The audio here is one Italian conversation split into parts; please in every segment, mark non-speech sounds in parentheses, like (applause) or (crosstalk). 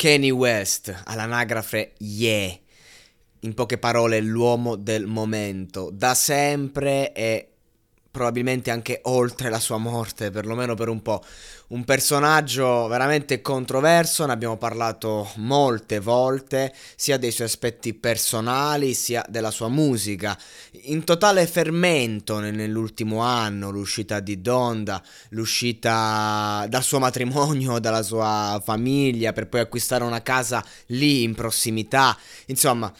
Kanye West, all'anagrafe Yeah. In poche parole, l'uomo del momento. Da sempre e probabilmente anche oltre la sua morte, perlomeno per un po'. Un personaggio veramente controverso, ne abbiamo parlato molte volte, sia dei suoi aspetti personali, sia della sua musica. In totale fermento nell'ultimo anno, l'uscita di Donda, l'uscita dal suo matrimonio, dalla sua famiglia, per poi acquistare una casa lì in prossimità. Insomma,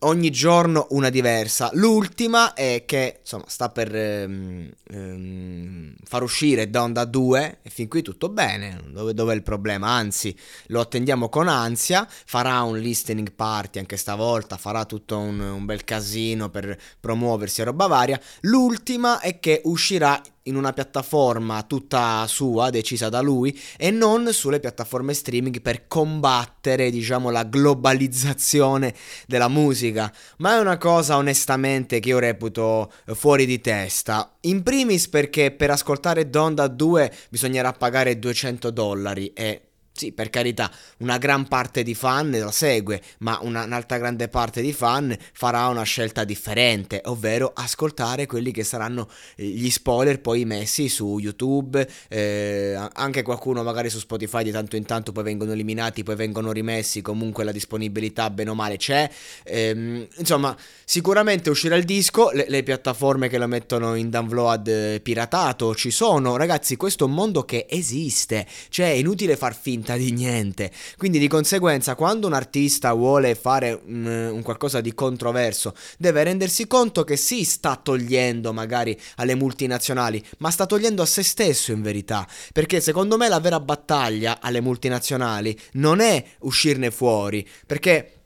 ogni giorno una diversa. L'ultima è che insomma sta per ehm, ehm, far uscire Donda 2 e fin qui tutto bene. Dove, dove, è il problema? Anzi, lo attendiamo con ansia. Farà un listening party anche stavolta. Farà tutto un, un bel casino per promuoversi a roba varia. L'ultima è che uscirà in una piattaforma tutta sua, decisa da lui, e non sulle piattaforme streaming per combattere, diciamo, la globalizzazione della musica. Ma è una cosa onestamente che io reputo fuori di testa. In primis perché per ascoltare Donda 2 bisognerà pagare 200 dollari e sì, per carità, una gran parte di fan la segue, ma una, un'altra grande parte di fan farà una scelta differente, ovvero ascoltare quelli che saranno eh, gli spoiler poi messi su YouTube, eh, anche qualcuno magari su Spotify di tanto in tanto poi vengono eliminati, poi vengono rimessi, comunque la disponibilità bene o male c'è. Ehm, insomma, sicuramente uscirà il disco, le, le, piattaforme che lo mettono in download eh, piratato ci sono, ragazzi, questo è un mondo che esiste, cioè è inutile far finta fretta di niente. Quindi di conseguenza quando un artista vuole fare un, un, qualcosa di controverso deve rendersi conto che sì sta togliendo magari alle multinazionali, ma sta togliendo a se stesso in verità. Perché secondo me la vera battaglia alle multinazionali non è uscirne fuori, perché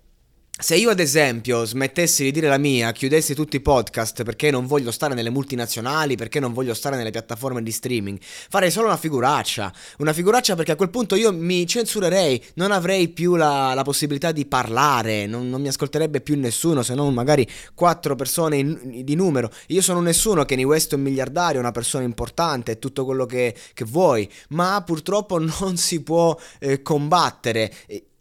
se io ad esempio smettessi di dire la mia, chiudessi tutti i podcast perché non voglio stare nelle multinazionali, perché non voglio stare nelle piattaforme di streaming, farei solo una figuraccia. Una figuraccia perché a quel punto io mi censurerei, non avrei più la, la possibilità di parlare, non, non, mi ascolterebbe più nessuno se non magari quattro persone in, di numero. Io sono nessuno, Kanye West è un miliardario, una persona importante, è tutto quello che, che vuoi, ma purtroppo (laughs) non si può eh, combattere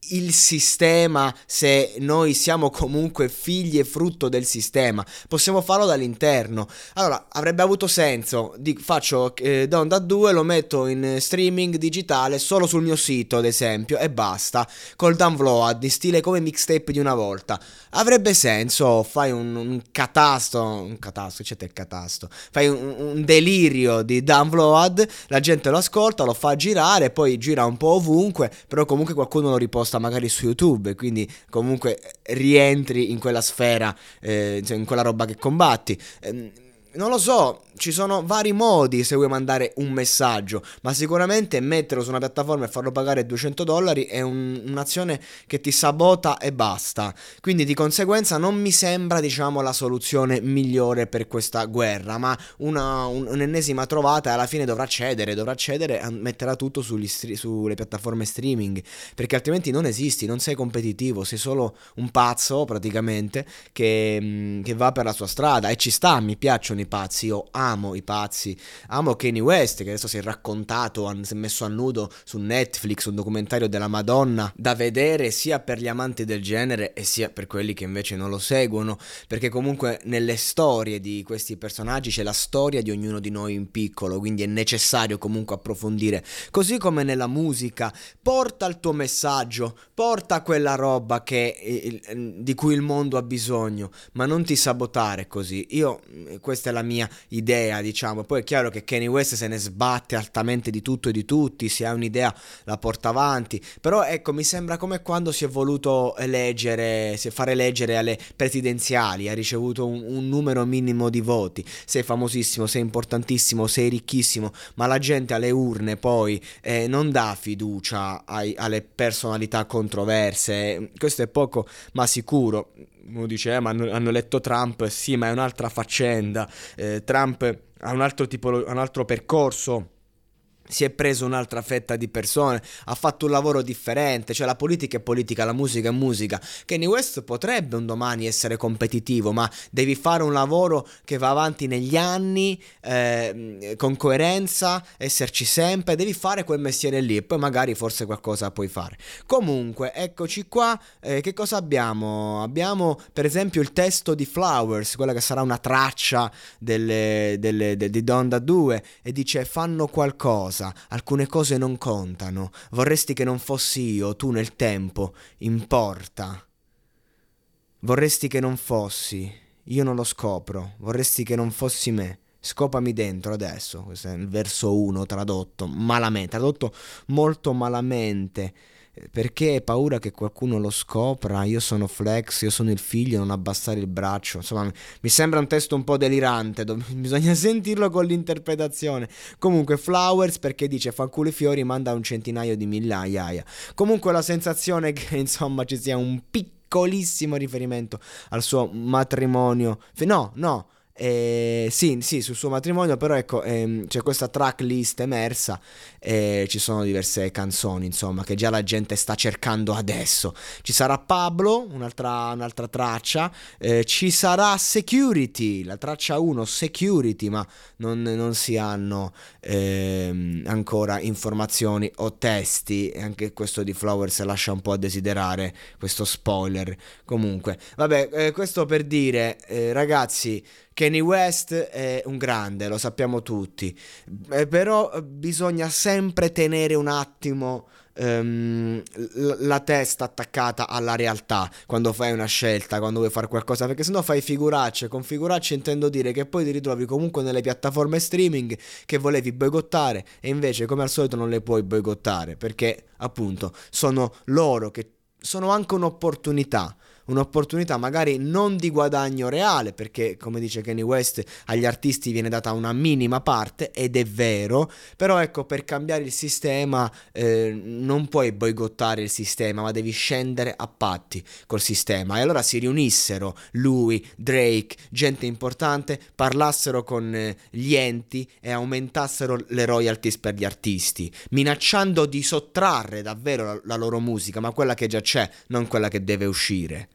il sistema se noi siamo comunque figli e frutto del sistema possiamo farlo dall'interno. Allora avrebbe avuto senso di, faccio eh, Donda 2 lo metto in streaming digitale solo sul mio sito ad esempio e basta. Col download in stile come mixtape di una volta. Avrebbe senso fai un, un catasto un catasto c'è il catasto. Fai un, un delirio di download la gente lo ascolta lo fa girare poi gira un po' ovunque però comunque qualcuno lo riposta posta magari su YouTube, quindi comunque rientri in quella sfera, eh, in quella roba che combatti. Eh, non lo so, ci sono vari modi se vuoi mandare un messaggio, ma sicuramente metterlo su una piattaforma e farlo pagare 200 dollari è un, un'azione che ti sabota e basta. Quindi di conseguenza non mi sembra, diciamo, la soluzione migliore per questa guerra, ma una, un, un'ennesima trovata alla fine dovrà cedere, dovrà cedere e metterà tutto stri- sulle piattaforme streaming, perché altrimenti non esisti, non sei competitivo, sei solo un pazzo praticamente che, che va per la sua strada e ci sta, mi piacciono i i pazzi, io amo i pazzi, amo Kanye West che adesso si è raccontato, si è messo a nudo su Netflix, un documentario della Madonna da vedere sia per gli amanti del genere e sia per quelli che invece non lo seguono, perché comunque nelle storie di questi personaggi c'è la storia di ognuno di noi in piccolo, quindi è necessario comunque approfondire, così come nella musica, porta il tuo messaggio, porta quella roba che, di cui il mondo ha bisogno, ma non ti sabotare così. Io, questa è la mia idea, diciamo. Poi è chiaro che Kanye West se ne sbatte altamente di tutto e di tutti, se ha un'idea la porta avanti, però ecco, mi sembra come quando si è voluto eleggere, fare eleggere alle presidenziali, ha ricevuto un, un numero minimo di voti, sei famosissimo, sei importantissimo, sei ricchissimo, ma la gente alle urne poi eh, non dà fiducia ai, alle personalità controverse, questo è poco ma sicuro uno dice, eh, ma hanno, hanno eletto Trump, sì, ma è un'altra faccenda. Eh, Trump ha un altro, tipo, un altro percorso si è preso un'altra fetta di persone, ha fatto un lavoro differente, cioè la politica è politica, la musica è musica. Kanye West potrebbe un domani essere competitivo, ma devi fare un lavoro che va avanti negli anni, eh, con coerenza, esserci sempre, devi fare quel mestiere lì e poi magari forse qualcosa puoi fare. Comunque, eccoci qua, eh, che cosa abbiamo? Abbiamo per esempio il testo di Flowers, quella che sarà una traccia delle, delle, de, di Donda 2 e dice fanno qualcosa cosa, alcune cose non contano, vorresti che non fossi io, tu nel tempo, importa. Vorresti che non fossi, io non lo scopro, vorresti che non fossi me. Scopami dentro adesso, questo è il verso 1 tradotto malamente, tradotto molto malamente perché hai paura che qualcuno lo scopra, io sono Flex, io sono il figlio, non abbassare il braccio, insomma mi sembra un testo un po' delirante, (laughs) bisogna sentirlo con l'interpretazione. Comunque Flowers perché dice fa culo i fiori, manda un centinaio di migliaia. Comunque la sensazione è che (laughs) insomma ci sia un piccolissimo riferimento al suo matrimonio, no, no, eh, sì, sì, sul suo matrimonio, però ecco, ehm, c'è questa tracklist emersa e ci sono diverse canzoni, insomma, che già la gente sta cercando adesso. Ci sarà Pablo, un'altra, un'altra traccia, eh, ci sarà Security, la traccia 1, Security, ma non, non si hanno ehm, ancora informazioni o testi, anche questo di Flowers lascia un po' a desiderare, questo spoiler. Comunque, vabbè, eh, questo per dire, eh, ragazzi, Kanye West è un grande, lo sappiamo tutti, eh, però bisogna sempre tenere un attimo um, la testa attaccata alla realtà quando fai una scelta, quando vuoi fare qualcosa, perché sennò fai figuracce, con figuracce intendo dire che poi ti ritrovi comunque nelle piattaforme streaming che volevi boicottare e invece come al solito non le puoi boicottare, perché appunto sono loro che sono anche un'opportunità un'opportunità magari non di guadagno reale, perché come dice Kanye West agli artisti viene data una minima parte ed è vero, però ecco per cambiare il sistema eh, non puoi boicottare il sistema, ma devi scendere a patti col sistema. E allora si riunissero lui, Drake, gente importante, parlassero con eh, gli enti e aumentassero le royalties per gli artisti, minacciando di sottrarre davvero la, la loro musica, ma quella che già c'è, non quella che deve uscire.